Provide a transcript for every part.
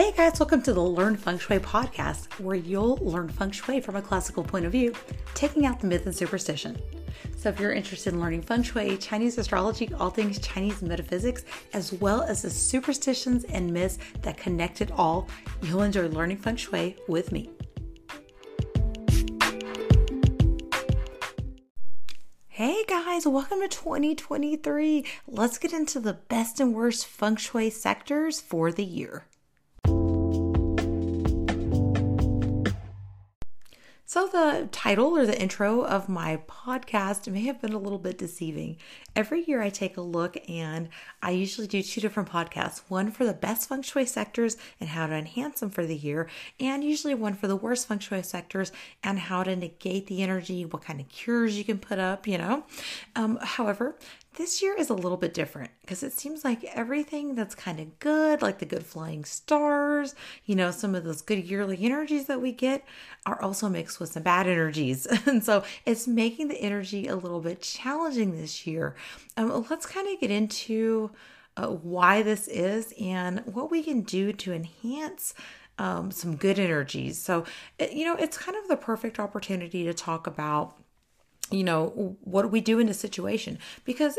Hey guys, welcome to the Learn Feng Shui podcast, where you'll learn feng shui from a classical point of view, taking out the myth and superstition. So, if you're interested in learning feng shui, Chinese astrology, all things Chinese metaphysics, as well as the superstitions and myths that connect it all, you'll enjoy learning feng shui with me. Hey guys, welcome to 2023. Let's get into the best and worst feng shui sectors for the year. So, the title or the intro of my podcast may have been a little bit deceiving. Every year I take a look and I usually do two different podcasts one for the best feng shui sectors and how to enhance them for the year, and usually one for the worst feng shui sectors and how to negate the energy, what kind of cures you can put up, you know. Um, however, this year is a little bit different because it seems like everything that's kind of good, like the good flying stars, you know, some of those good yearly energies that we get are also mixed with some bad energies. and so it's making the energy a little bit challenging this year. Um, let's kind of get into uh, why this is and what we can do to enhance um, some good energies. So, you know, it's kind of the perfect opportunity to talk about you know, what do we do in a situation? Because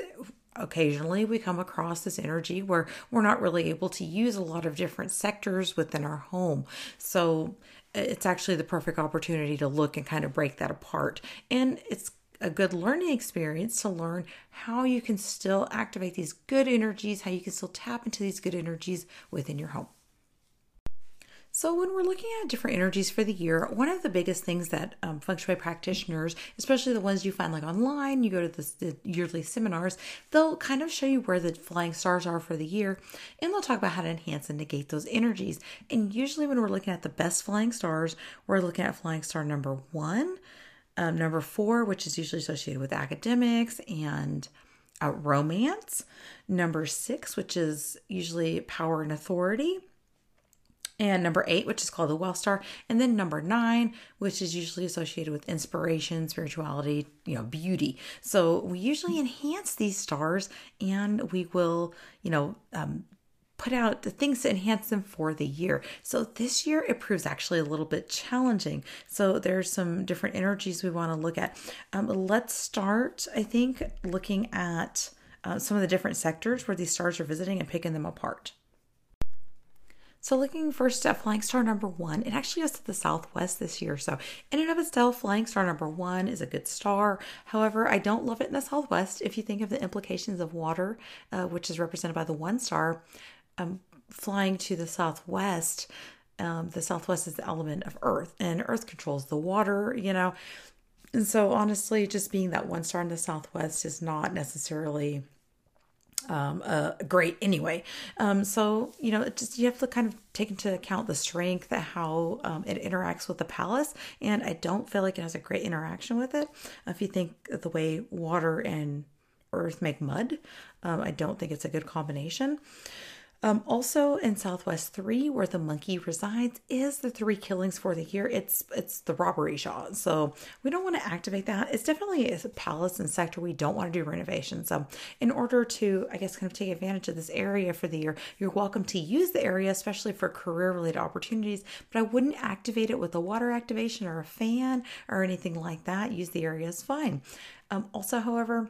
occasionally we come across this energy where we're not really able to use a lot of different sectors within our home. So uh, it's actually the perfect opportunity to look and kind of break that apart. And it's a good learning experience to learn how you can still activate these good energies, how you can still tap into these good energies within your home. So, when we're looking at different energies for the year, one of the biggest things that um, feng shui practitioners, especially the ones you find like online, you go to the, the yearly seminars, they'll kind of show you where the flying stars are for the year and they'll talk about how to enhance and negate those energies. And usually, when we're looking at the best flying stars, we're looking at flying star number one, um, number four, which is usually associated with academics and uh, romance, number six, which is usually power and authority and number eight, which is called the Wealth Star, and then number nine, which is usually associated with inspiration, spirituality, you know, beauty. So we usually enhance these stars, and we will, you know, um, put out the things to enhance them for the year. So this year it proves actually a little bit challenging. So there's some different energies we want to look at. Um, let's start, I think, looking at uh, some of the different sectors where these stars are visiting and picking them apart. So, looking first at Flying Star number one, it actually goes to the southwest this year. So, in and of itself, Flying Star number one is a good star. However, I don't love it in the southwest. If you think of the implications of water, uh, which is represented by the one star, um, flying to the southwest, um, the southwest is the element of earth, and earth controls the water, you know. And so, honestly, just being that one star in the southwest is not necessarily um, uh, great anyway. Um, so you know, just you have to kind of take into account the strength, how um, it interacts with the palace, and I don't feel like it has a great interaction with it. If you think the way water and earth make mud, um, I don't think it's a good combination. Um, also in Southwest 3, where the monkey resides, is the three killings for the year. It's it's the robbery sha. So we don't want to activate that. It's definitely a palace and sector we don't want to do renovation. So in order to, I guess, kind of take advantage of this area for the year, you're welcome to use the area, especially for career related opportunities. But I wouldn't activate it with a water activation or a fan or anything like that. Use the area is fine. Um, also, however,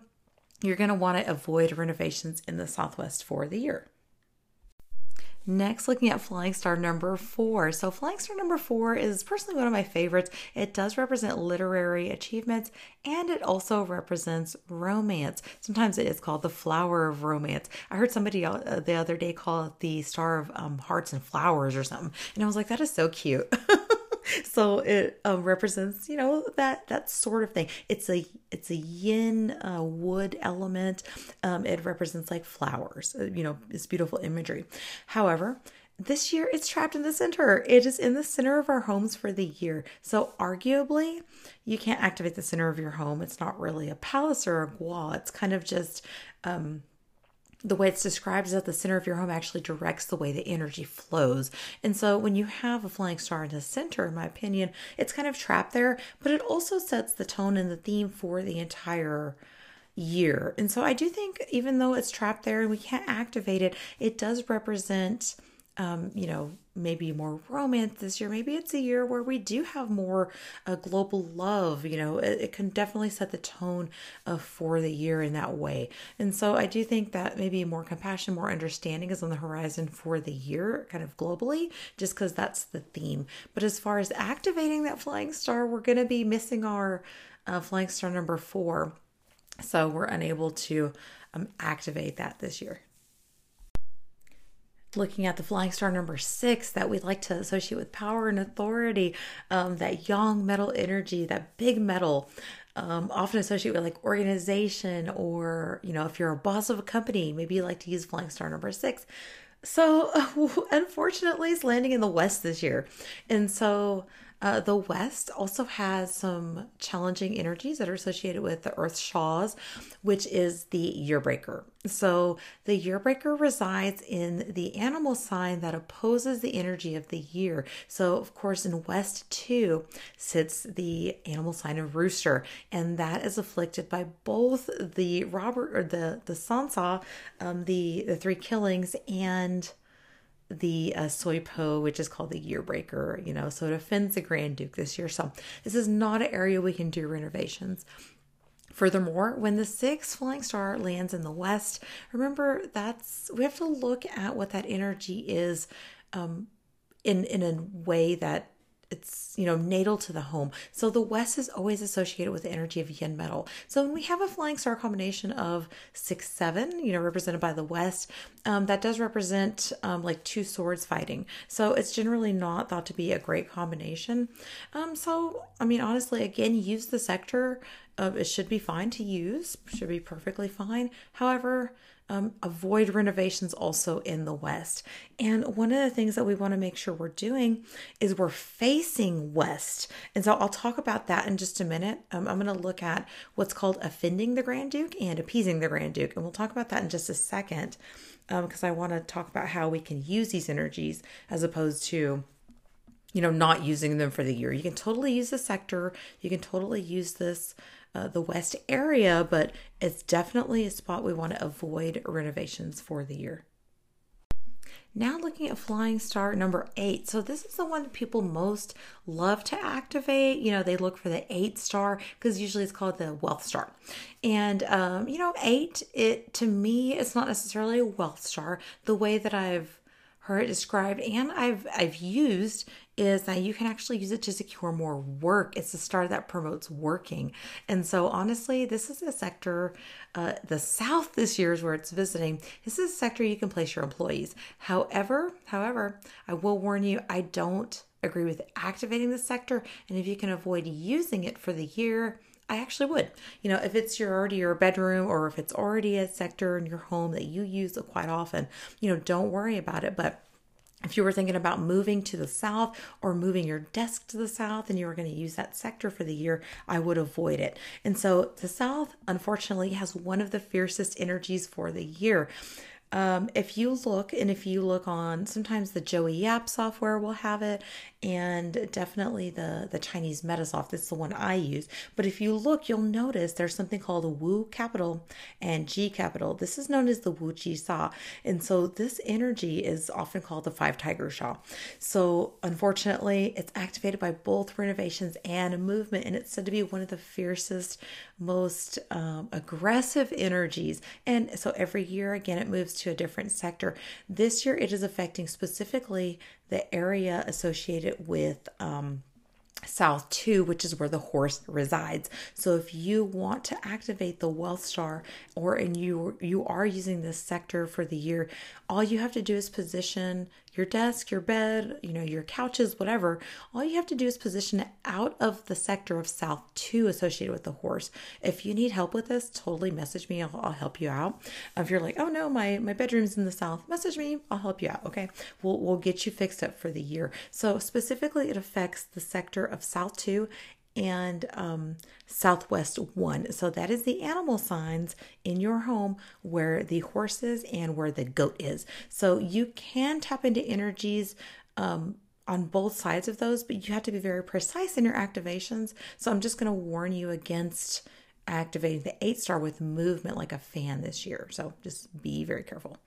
you're going to want to avoid renovations in the Southwest for the year. Next, looking at Flying Star number four. So, Flying Star number four is personally one of my favorites. It does represent literary achievements and it also represents romance. Sometimes it is called the flower of romance. I heard somebody uh, the other day call it the star of um, hearts and flowers or something. And I was like, that is so cute. so it um, represents you know that that sort of thing it's a it's a yin uh, wood element um, it represents like flowers uh, you know it's beautiful imagery however this year it's trapped in the center. It is in the center of our homes for the year. So, arguably, you can't activate the center of your home. It's not really a palace or a gua. It's kind of just um, the way it's described is that the center of your home actually directs the way the energy flows. And so when you have a flying star in the center, in my opinion, it's kind of trapped there, but it also sets the tone and the theme for the entire year. And so I do think even though it's trapped there and we can't activate it, it does represent um, you know, maybe more romance this year. Maybe it's a year where we do have more uh, global love. You know, it, it, can definitely set the tone uh, for the year in that way. And so I do think that maybe more compassion, more understanding is on the horizon for the year, kind of globally, just because that's the theme. But as far as activating that flying star, we're going to be missing our uh, flying star number four. So we're unable to um, activate that this year looking at the flying star number six that we like to associate with power and authority, um, that yang metal energy, that big metal. Um, often associated with like organization or you know if you're a boss of a company maybe you like to use flying star number six so unfortunately it's landing in the west this year and so uh, the West also has some challenging energies that are associated with the Earth Shaws, which is the year breaker. So, the year breaker resides in the animal sign that opposes the energy of the year. So, of course, in West 2 sits the animal sign of rooster, and that is afflicted by both the Robert or the, the San Sha, um, the, the three killings, and the uh, Sui Po, which is called the Year Breaker, you know, so it offends the Grand Duke this year. So this is not an area we can do renovations. Furthermore, when the sixth flying star lands in the west, remember that's we have to look at what that energy is um, in in a way that it's you know natal to the home. So the west is always associated with the energy of yin metal. So when we have a flying star combination of six seven you know represented by the west um, that does represent um, like two swords fighting. So it's generally not thought to be a great combination. Um, so i mean honestly again use the sector uh, it should be fine to use should be perfectly fine. However um, avoid renovations also in the west. And one of the things that we want to make sure we're doing is we're facing west. And so I'll talk about that in just a minute. Um, I'm going to look at what's called offending the Grand Duke and appeasing the Grand Duke. And we'll talk about that in just a second because um, I want to talk about how we can use these energies as opposed to you know not using them for the year you can totally use the sector you can totally use this uh, the West area, but it's definitely a spot we want to avoid renovations for the year. Now looking at Flying Star number eight. So this is the one that people most love to activate. You know, they look for the eight star because usually it's called the wealth star. And um, you know, eight, it to me, it's not necessarily a wealth star. The way that I've heard it described and I've I've used is that you can actually use it to secure more work. It's a star that promotes working. And so honestly, this is a sector uh, the south this year is where it's visiting. This is a sector you can place your employees. However, however, I will warn you, I don't agree with activating the sector and if you can avoid using it for the year, I actually would. You know, if it's your already your bedroom or if it's already a sector in your home that you use quite often, you know, don't worry about it. But if you were thinking about moving to the south or moving your desk to the south and you were going to use that sector for the year, I would avoid it. And so the south, unfortunately, has one of the fiercest energies for the year. Um, if you look, and if you look on, sometimes the Joey Yap software will have it, and definitely the the Chinese Metasoft. That's the one I use. But if you look, you'll notice there's something called a Wu capital and G capital. This is known as the Wu Ji Sha, and so this energy is often called the Five Tiger Sha. So unfortunately, it's activated by both renovations and a movement, and it's said to be one of the fiercest, most um, aggressive energies. And so every year, again, it moves to a different sector. This year, it is affecting specifically the area associated with um, south 2 which is where the horse resides. So if you want to activate the wealth star or and you you are using this sector for the year all you have to do is position your desk, your bed, you know, your couches, whatever, all you have to do is position it out of the sector of South 2 associated with the horse. If you need help with this, totally message me. I'll, I'll help you out. If you're like, oh no, my, my bedroom's in the South, message me. I'll help you out. Okay. We'll, we'll get you fixed up for the year. So specifically, it affects the sector of South 2 and um, Southwest 1. So that is the animal signs in your home where the horse is and where the goat is. So you can tap into energies um, on both sides of those, but you have to be very precise in your activations. So I'm just going to warn you against activating the eight star with movement like a fan this year. So just be very careful.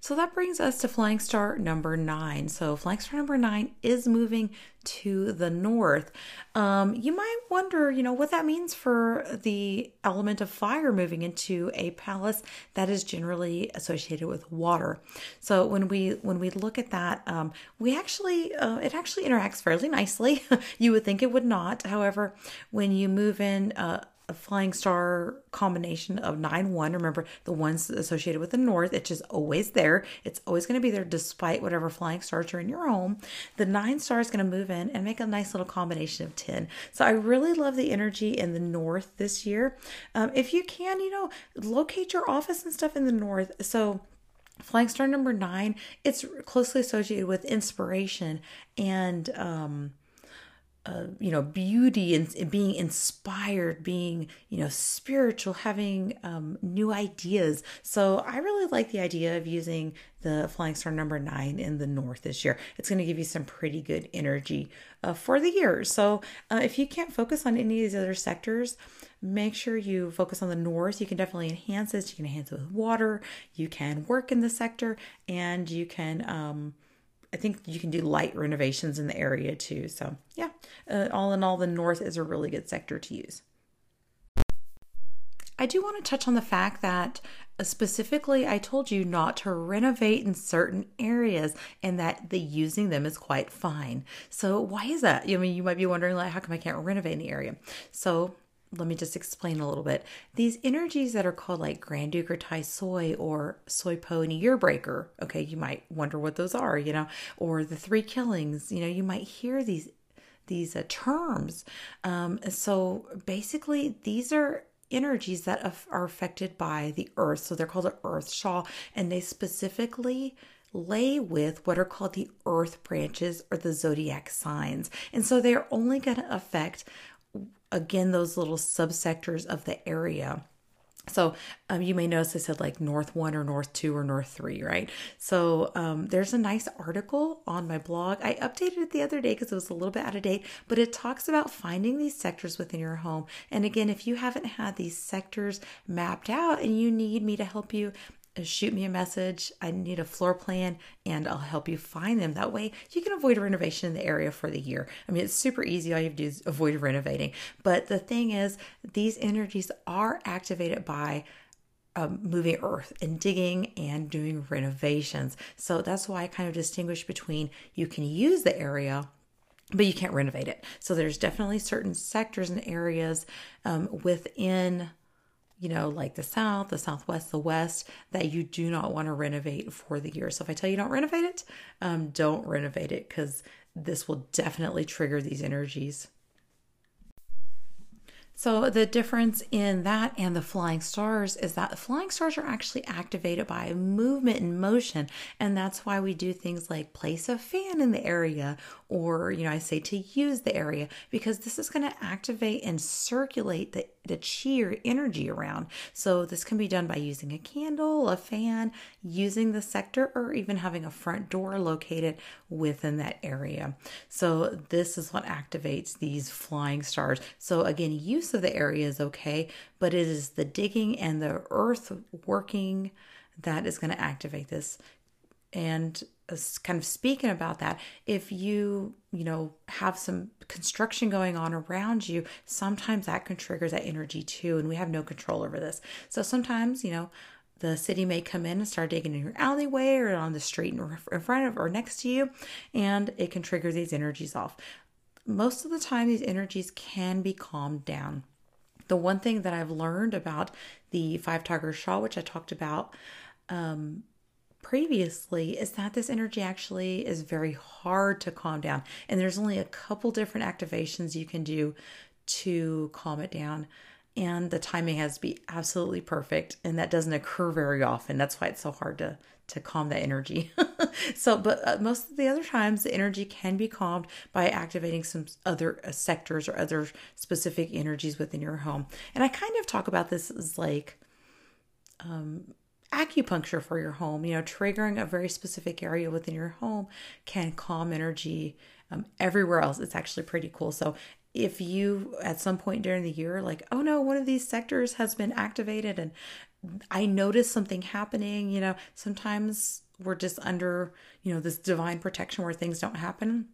So that brings us to flying star number nine. So flying star number nine is moving to the north. Um, you might wonder, you know, what that means for the element of fire moving into a palace that is generally associated with water. So when we when we look at that, um, we actually uh, it actually interacts fairly nicely. you would think it would not. However, when you move in. Uh, a flying star combination of 9 1. Remember, the ones associated with the north, it's just always there. It's always going to be there despite whatever flying stars are in your home. The 9 star is going to move in and make a nice little combination of 10. So I really love the energy in the north this year. Um, if you can, you know, locate your office and stuff in the north. So, Flying star number nine, it's closely associated with inspiration and um, you know beauty and, being inspired being you know spiritual having um, new ideas. So i really like the idea of using the flying star number nine in the north this year. It's going to give you some pretty good energy uh, for the year. So uh, if you can't focus on any of these other sectors make sure you focus on the north. You can definitely enhance this. You can enhance it with water. You can work in the sector and you can um, I think you can do light renovations in the area too. So, yeah, uh, all in all, the north is a really good sector to use. I do want to touch on the fact that uh, specifically I told you not to renovate in certain areas and that the using them is quite fine. So why is that? I mean, you might be wondering like how come I can't renovate in the area? So let me just explain a little bit. These energies that are called like Grand Duke or Tai Sui or Sui Po and Year Breaker, okay, you might wonder what those are, you know, or the three killings, you know, you might hear these these uh, terms. Um, so basically, these are energies that are affected by the earth. So they're called an earth sha, and they specifically lay with what are called the earth branches or the zodiac signs. And so they're only going to affect again those little subsectors of the area. So um, you may notice I said like North 1 or North 2 or North 3, right? So um, there's a nice article on my blog. I updated it the other day because it was a little bit out of date, but it talks about finding these sectors within your home. And again, if you haven't had these sectors mapped out and you need me to help you shoot me a message. I need a floor plan and I'll help you find them. That way you can avoid renovation in the area for the year. I mean, it's super easy. All you have to do is avoid renovating. But the thing is, these energies are activated by um, moving earth and digging and doing renovations. So that's why I kind of distinguish between you can use the area but you can't renovate it. So there's definitely certain sectors and areas um, within you know, like the South, the Southwest, the West, that you do not want to renovate for the year. So if I tell you don't renovate it, um, don't renovate it because this will definitely trigger these energies. So, the difference in that and the flying stars is that the flying stars are actually activated by movement and motion. And that's why we do things like place a fan in the area, or, you know, I say to use the area, because this is going to activate and circulate the, the chi energy around. So, this can be done by using a candle, a fan, using the sector, or even having a front door located within that area. So, this is what activates these flying stars. So, again, use use of the area is okay, but it is the digging and the earth working that is going to activate this. And uh, kind of speaking about that, if you, you know, have some construction going on around you, sometimes that can trigger that energy too. And we have no control over this. So sometimes, you know, the city may come in and start digging in your alleyway or on the street in front of or next to you, and it can trigger these energies off most of the time, these energies can be calmed down. The one thing that I've learned about the five tiger sha, which I talked about um, previously, is that this energy actually is very hard to calm down. And there's only a couple different activations you can do to calm it down. And the timing has to be absolutely perfect. And that doesn't occur very often. That's why it's so hard to, to calm that energy. so, but uh, most of the other times, the energy can be calmed by activating some other uh, sectors or other specific energies within your home. And I kind of talk about this as like um, acupuncture for your home. You know, triggering a very specific area within your home can calm energy um, everywhere else. It's actually pretty cool. So, if you at some point during the year like oh no one of these sectors has been activated and I notice something happening, you know, sometimes we're just under, you know, this divine protection where things don't happen.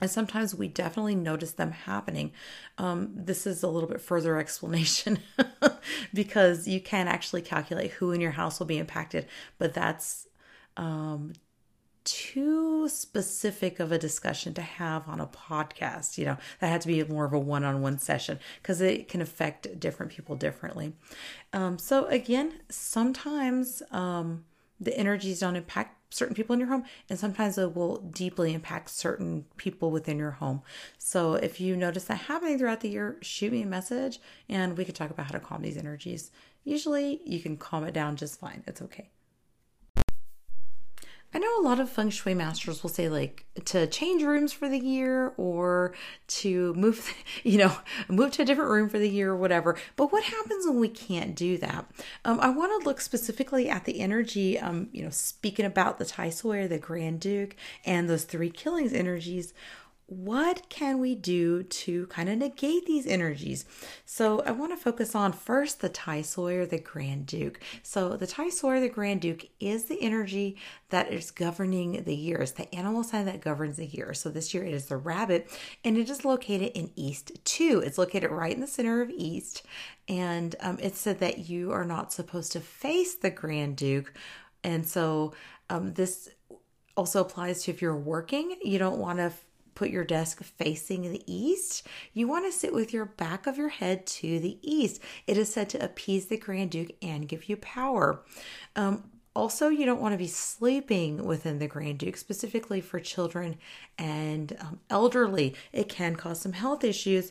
And sometimes we definitely notice them happening. Um, this is a little bit further explanation because you can actually calculate who in your house will be impacted, but that's um, too specific of a discussion to have on a podcast. You know, that had to be more of a one on one session because it can affect different people differently. Um, so, again, sometimes um, the energies don't impact certain people in your home and sometimes it will deeply impact certain people within your home so if you notice that happening throughout the year shoot me a message and we could talk about how to calm these energies usually you can calm it down just fine it's okay I know a lot of feng shui masters will say like to change rooms for the year or to move, you know, move to a different room for the year or whatever. But what happens when we can't do that? Um, I want to look specifically at the energy, um, you know, speaking about the Tai Sui or the Grand Duke and those three killings energies what can we do to kind of negate these energies? So I want to focus on first the Tai Sui or the Grand Duke. So the Tai Sui or the Grand Duke is the energy that is governing the year. It's the animal sign that governs the year. So this year it is the rabbit and it is located in East 2. It's located right in the center of East. And um, it said that you are not supposed to face the Grand Duke. And so um, this also applies to if you're working, you don't want to put your desk facing the east, you want to sit with your back of your head to the east. It is said to appease the Grand Duke and give you power. Um, also, you don't want to be sleeping within the Grand Duke, specifically for children and um, elderly. It can cause some health issues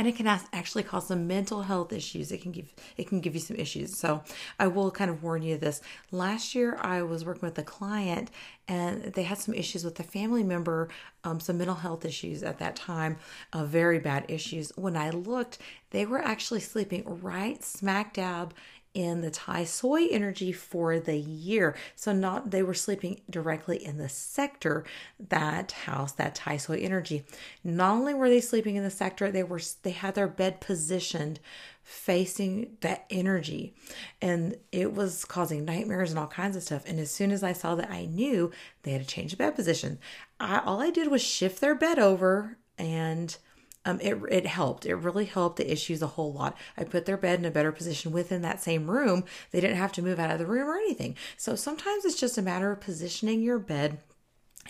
and it can actually cause some mental health issues. It can give it can give you some issues. So i will kind of warn you this. Last year i was working with a client and they had some issues with a family member um, some mental health issues at that time uh, very bad issues. When i looked they were actually sleeping right smack dab in the Tai Sui energy for the year. So not they were sleeping directly in the sector that house that Tai Sui energy. Not only were they sleeping in the sector, they were they had their bed positioned facing that energy and it was causing nightmares and all kinds of stuff and as soon as i saw that i knew they had to change the bed position I, all i did was shift their bed over and um, it, it helped. It really helped the issues a whole lot. I put their bed in a better position within that same room. They didn't have to move out of the room or anything. So sometimes it's just a matter of positioning your bed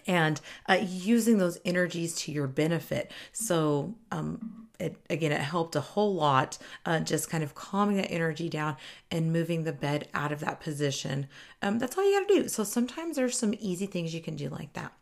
and uh, using those energies to your benefit. So, um, it, again, it helped a whole lot, uh, just kind of calming that energy down and moving the bed out of that position. Um, that's all you got to do. So, sometimes there's some easy things you can do like that.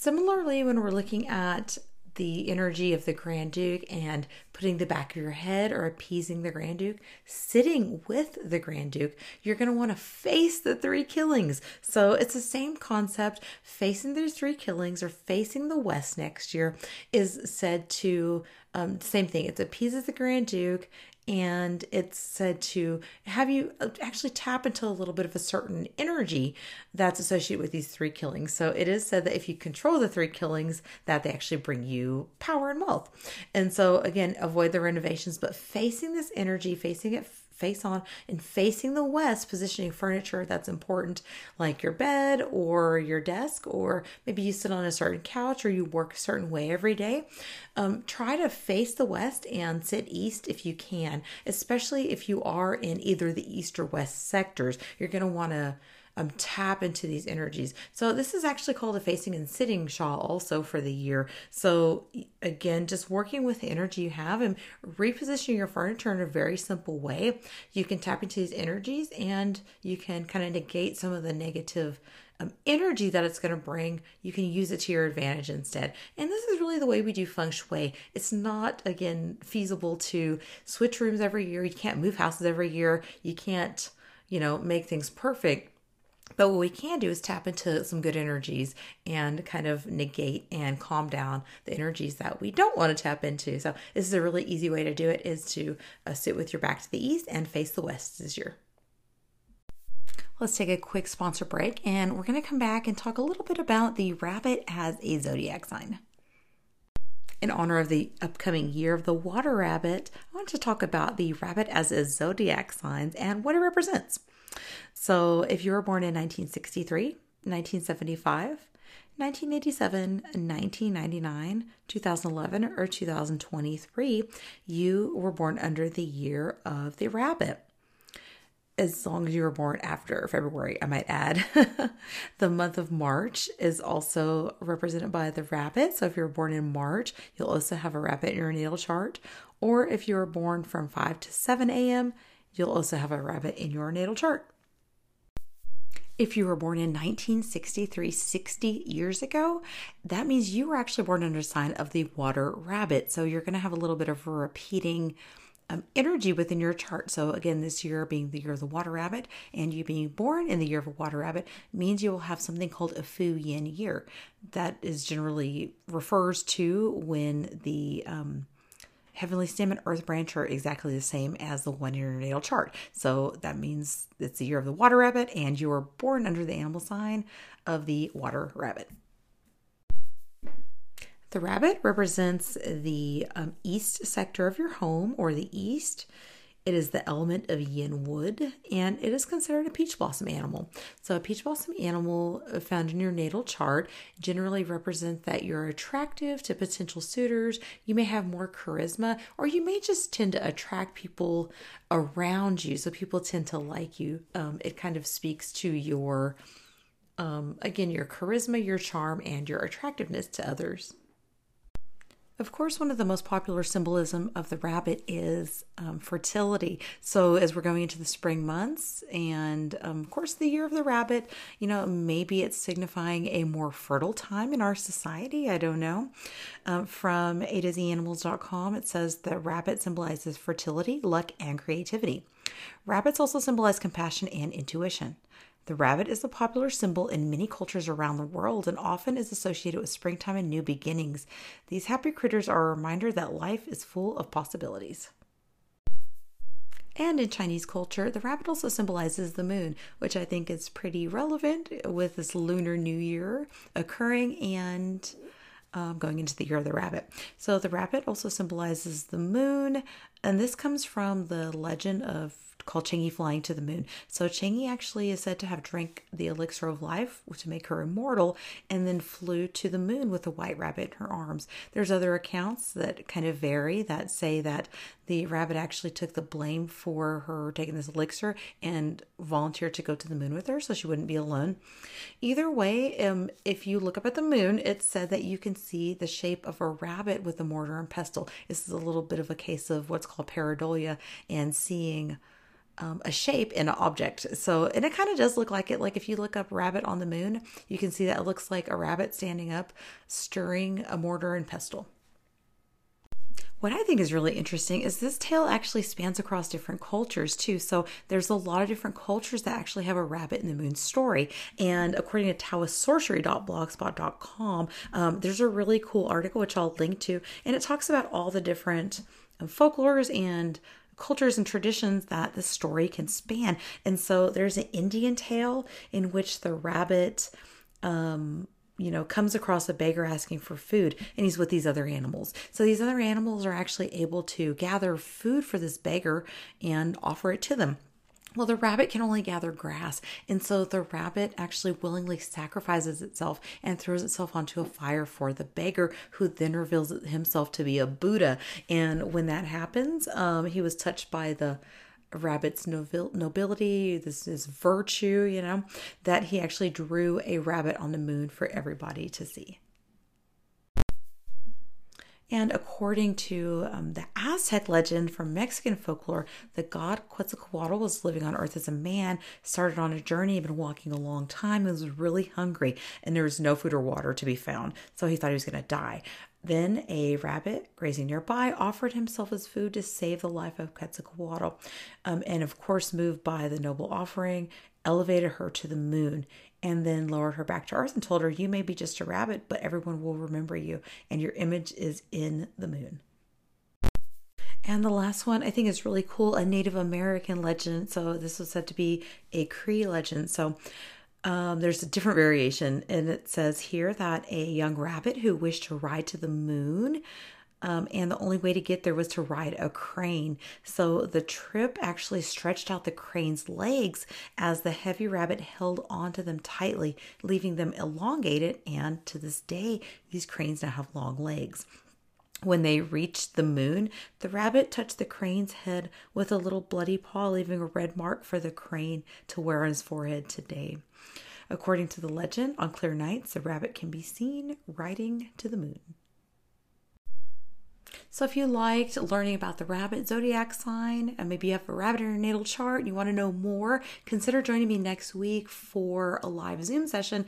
Similarly, when we're looking at the energy of the Grand Duke and putting the back of your head or appeasing the Grand Duke, sitting with the Grand Duke, you're going to want to face the three killings. So it's the same concept. Facing these three killings or facing the west next year is said to, um, same thing, it appeases the Grand Duke and it's said to have you uh, actually tap into a little bit of a certain energy that's associated with these three killings. So it is said that if you control the three killings, that they actually bring you power and wealth. And so again, avoid the renovations, but facing this energy, facing it face on and facing the west, positioning furniture that's important, like your bed or your desk, or maybe you sit on a certain couch or you work a certain way every day. Um, try to face the west and sit east if you can, especially if you are in either the east or west sectors. You're going to want to um, tap into these energies. So this is actually called a facing and sitting sha also for the year. So again, just working with the energy you have and repositioning your furniture in a very simple way. You can tap into these energies and you can kind of negate some of the negative um, energy that it's going to bring, you can use it to your advantage instead. And this is really the way we do feng shui. It's not, again, feasible to switch rooms every year. You can't move houses every year. You can't, you know, make things perfect. But what we can do is tap into some good energies and kind of negate and calm down the energies that we don't want to tap into. So this is a really easy way to do it is to uh, sit with your back to the east and face the west this year. Let's take a quick sponsor break and we're going to come back and talk a little bit about the rabbit as a zodiac sign. In honor of the upcoming year of the water rabbit, I want to talk about the rabbit as a zodiac sign and what it represents. So, if you were born in 1963, 1975, 1987, 1999, 2011, or 2023, you were born under the year of the rabbit as long as you were born after February, I might add. the month of March is also represented by the rabbit. So if you're born in March, you'll also have a rabbit in your natal chart. Or if you were born from 5 to 7 a.m., you'll also have a rabbit in your natal chart. If you were born in 1963, 60 years ago, that means you were actually born under sign of the water rabbit. So you're going to have a little bit of a repeating um, energy within your chart. So, again, this year being the year of the water rabbit, and you being born in the year of a water rabbit means you will have something called a Fu Yin year. That is generally refers to when the um, heavenly stem and earth branch are exactly the same as the one in your natal chart. So that means it's the year of the water rabbit, and you were born under the animal sign of the water rabbit. The rabbit represents the um, east sector of your home or the east. It is the element of yin wood and it is considered a peach blossom animal. So, a peach blossom animal found in your natal chart generally represents that you're attractive to potential suitors. You may have more charisma, or you may just tend to attract people around you. So, people tend to like you. Um, it kind of speaks to your, um, again, your charisma, your charm, and your attractiveness to others. Of course, one of the most popular symbolism of the rabbit is um, fertility. So, as we're going into the spring months, and um, of course, the year of the rabbit, you know, maybe it's signifying a more fertile time in our society. I don't know. Um, from A to Z Animals.com, it says the rabbit symbolizes fertility, luck, and creativity. Rabbits also symbolize compassion and intuition. The rabbit is a popular symbol in many cultures around the world and often is associated with springtime and new beginnings. These happy critters are a reminder that life is full of possibilities. And in Chinese culture, the rabbit also symbolizes the moon, which I think is pretty relevant with this Lunar New Year occurring and um, going into the year of the rabbit. So the rabbit also symbolizes the moon, and this comes from the legend of called Chang'e flying to the moon. So Chang'e actually is said to have drank the elixir of life to make her immortal and then flew to the moon with a white rabbit in her arms. There's other accounts that kind of vary that say that the rabbit actually took the blame for her taking this elixir and volunteered to go to the moon with her so she wouldn't be alone. Either way, um, if you look up at the moon, it's said that you can see the shape of a rabbit with a mortar and pestle. This is a little bit of a case of what's called pareidolia and seeing um, a shape in an object. So, and it kind of does look like it. Like if you look up rabbit on the moon, you can see that it looks like a rabbit standing up, stirring a mortar and pestle. What I think is really interesting is this tale actually spans across different cultures too. So there's a lot of different cultures that actually have a rabbit in the moon story. And according to taoistsorcery.blogspot.com, um, there's a really cool article which I'll link to, and it talks about all the different folklores and cultures and traditions that the story can span. And so there's an Indian tale in which the rabbit, um, you know, comes across a beggar asking for food and he's with these other animals. So these other animals are actually able to gather food for this beggar and offer it to them. Well, the rabbit can only gather grass, and so the rabbit actually willingly sacrifices itself and throws itself onto a fire for the beggar, who then reveals himself to be a Buddha. And when that happens, um, he was touched by the rabbit's nobility, this is virtue, you know, that he actually drew a rabbit on the moon for everybody to see. And according to um, the Aztec legend from Mexican folklore, the god Quetzalcoatl was living on Earth as a man, started on a journey, had been walking a long time, and was really hungry, and there was no food or water to be found. So he thought he was going to die. Then a rabbit grazing nearby offered himself as food to save the life of Quetzalcoatl. Um, and of course, moved by the noble offering, elevated her to the moon and then lowered her back to earth and told her, You may be just a rabbit, but everyone will remember you, and your image is in the moon. And the last one I think is really cool a Native American legend. So, this was said to be a Cree legend. So, Um, there's a different variation, and it says here that a young rabbit who wished to ride to the moon um, and the only way to get there was to ride a crane. So the trip actually stretched out the crane's legs as the heavy rabbit held onto them tightly, leaving them elongated. And to this day, these cranes now have long legs. When they reached the moon, the rabbit touched the crane's head with a little bloody paw, leaving a red mark for the crane to wear on his forehead today. According to the legend, on clear nights, the rabbit can be seen riding to the moon. So, if you liked learning about the rabbit zodiac sign, and maybe you have a rabbit in your natal chart and you want to know more, consider joining me next week for a live Zoom session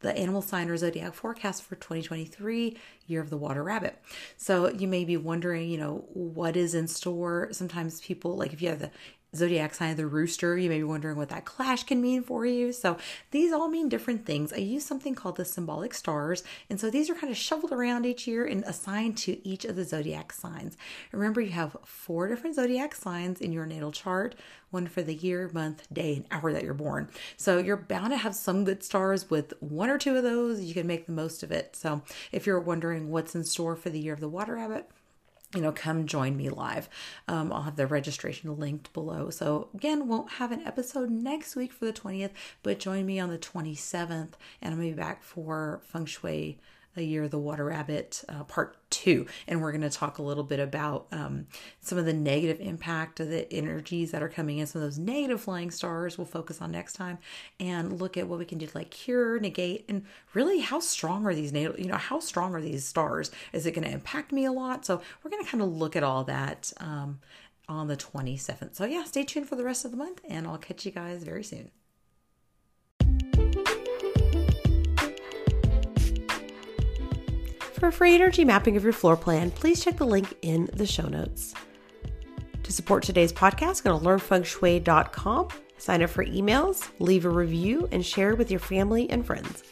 the animal sign or zodiac forecast for 2023 year of the water rabbit. So you may be wondering you know what is in store? Sometimes people like if you have the zodiac sign of the rooster. You may be wondering what that clash can mean for you. So these all mean different things. I use something called the symbolic stars. And so these are kind of shuffled around each year and assigned to each of the zodiac signs. Remember, you have four different zodiac signs in your natal chart one for the year, month, day, and hour that you're born. So you're bound to have some good stars with one or two of those. You can make the most of it. So if you're wondering what's in store for the year of the water rabbit, you know, come join me live. Um, I'll have the registration linked below. So, again, won't have an episode next week for the 20th, but join me on the 27th, and to be back for Feng Shui the Year of the Water Rabbit, uh, part two. And we're going to talk a little bit about um, some of the negative impact of the energies that are coming in. Some of those negative flying stars we'll focus on next time and look at what we can do to like cure, negate, and really how strong are these, natal, you know, how strong are these stars? Is it going to impact me a lot? So we're going to kind of look at all that um, on the 27th. So yeah, stay tuned for the rest of the month and I'll catch you guys very soon. For a free energy mapping of your floor plan, please check the link in the show notes. To support today's podcast, go to learnfengshui.com, sign up for emails, leave a review, and share with your family and friends.